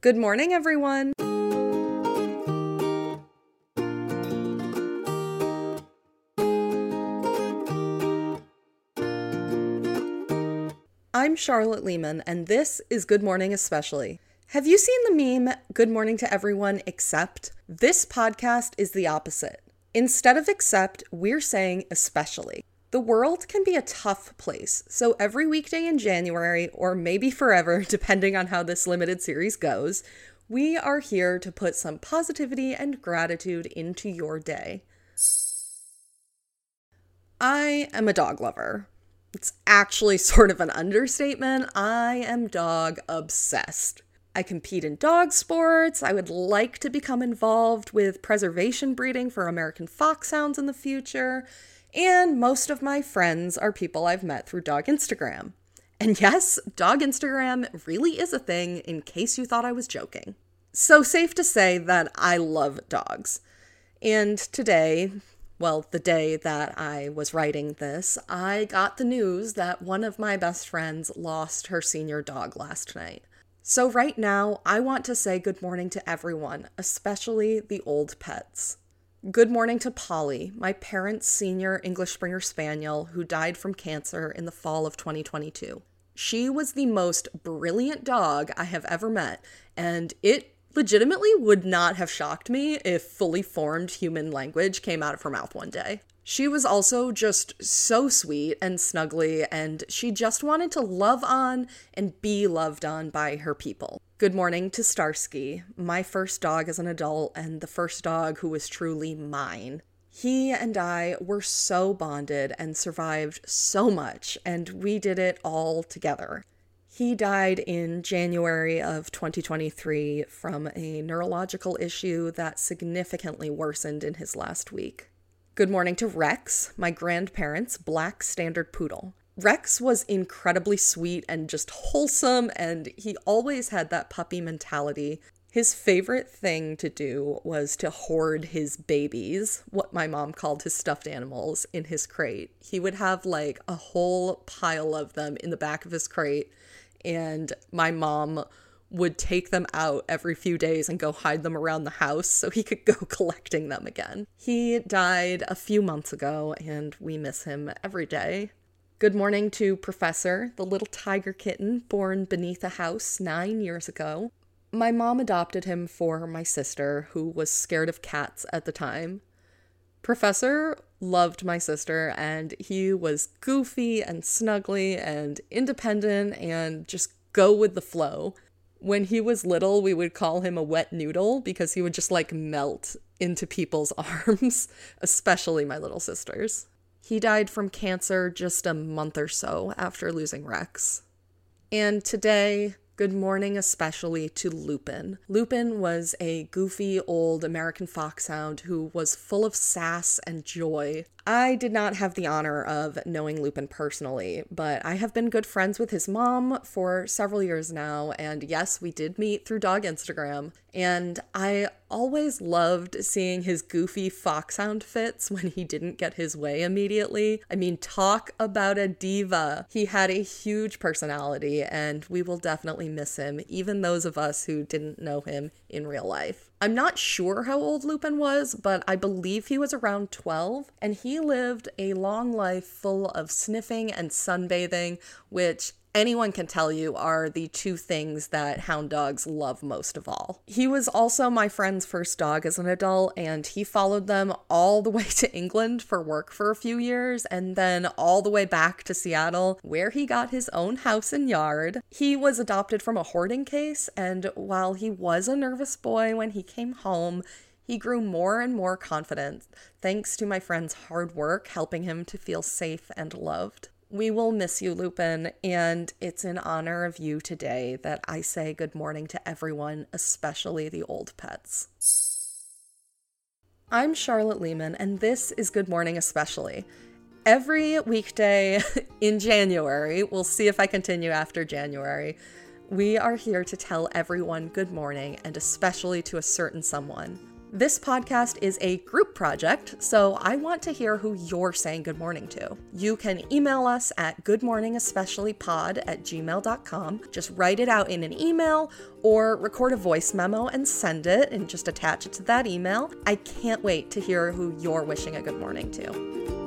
Good morning, everyone. I'm Charlotte Lehman, and this is Good Morning Especially. Have you seen the meme, Good Morning to Everyone Except? This podcast is the opposite. Instead of except, we're saying especially. The world can be a tough place, so every weekday in January, or maybe forever, depending on how this limited series goes, we are here to put some positivity and gratitude into your day. I am a dog lover. It's actually sort of an understatement. I am dog obsessed. I compete in dog sports. I would like to become involved with preservation breeding for American foxhounds in the future. And most of my friends are people I've met through dog Instagram. And yes, dog Instagram really is a thing, in case you thought I was joking. So, safe to say that I love dogs. And today, well, the day that I was writing this, I got the news that one of my best friends lost her senior dog last night. So, right now, I want to say good morning to everyone, especially the old pets. Good morning to Polly, my parents' senior English Springer Spaniel who died from cancer in the fall of 2022. She was the most brilliant dog I have ever met, and it legitimately would not have shocked me if fully formed human language came out of her mouth one day. She was also just so sweet and snuggly, and she just wanted to love on and be loved on by her people. Good morning to Starsky, my first dog as an adult and the first dog who was truly mine. He and I were so bonded and survived so much, and we did it all together. He died in January of 2023 from a neurological issue that significantly worsened in his last week. Good morning to Rex, my grandparents' black standard poodle. Rex was incredibly sweet and just wholesome, and he always had that puppy mentality. His favorite thing to do was to hoard his babies, what my mom called his stuffed animals, in his crate. He would have like a whole pile of them in the back of his crate and my mom would take them out every few days and go hide them around the house so he could go collecting them again. He died a few months ago and we miss him every day. Good morning to Professor, the little tiger kitten born beneath a house nine years ago. My mom adopted him for my sister, who was scared of cats at the time. Professor loved my sister, and he was goofy and snuggly and independent and just go with the flow. When he was little, we would call him a wet noodle because he would just like melt into people's arms, especially my little sister's. He died from cancer just a month or so after losing Rex. And today, Good morning, especially to Lupin. Lupin was a goofy old American foxhound who was full of sass and joy. I did not have the honor of knowing Lupin personally, but I have been good friends with his mom for several years now, and yes, we did meet through dog Instagram. And I always loved seeing his goofy foxhound fits when he didn't get his way immediately. I mean, talk about a diva. He had a huge personality, and we will definitely miss him, even those of us who didn't know him in real life. I'm not sure how old Lupin was, but I believe he was around 12, and he lived a long life full of sniffing and sunbathing, which anyone can tell you are the two things that hound dogs love most of all. He was also my friend's first dog as an adult, and he followed them all the way to England for work for a few years, and then all the way back to Seattle, where he got his own house and yard. He was adopted from a hoarding case, and while he was a nervous boy when he came home, he grew more and more confident thanks to my friend's hard work helping him to feel safe and loved. We will miss you, Lupin, and it's in honor of you today that I say good morning to everyone, especially the old pets. I'm Charlotte Lehman, and this is Good Morning Especially. Every weekday in January, we'll see if I continue after January, we are here to tell everyone good morning and especially to a certain someone. This podcast is a group project, so I want to hear who you're saying good morning to. You can email us at goodmorningespeciallypod at gmail.com. Just write it out in an email or record a voice memo and send it and just attach it to that email. I can't wait to hear who you're wishing a good morning to.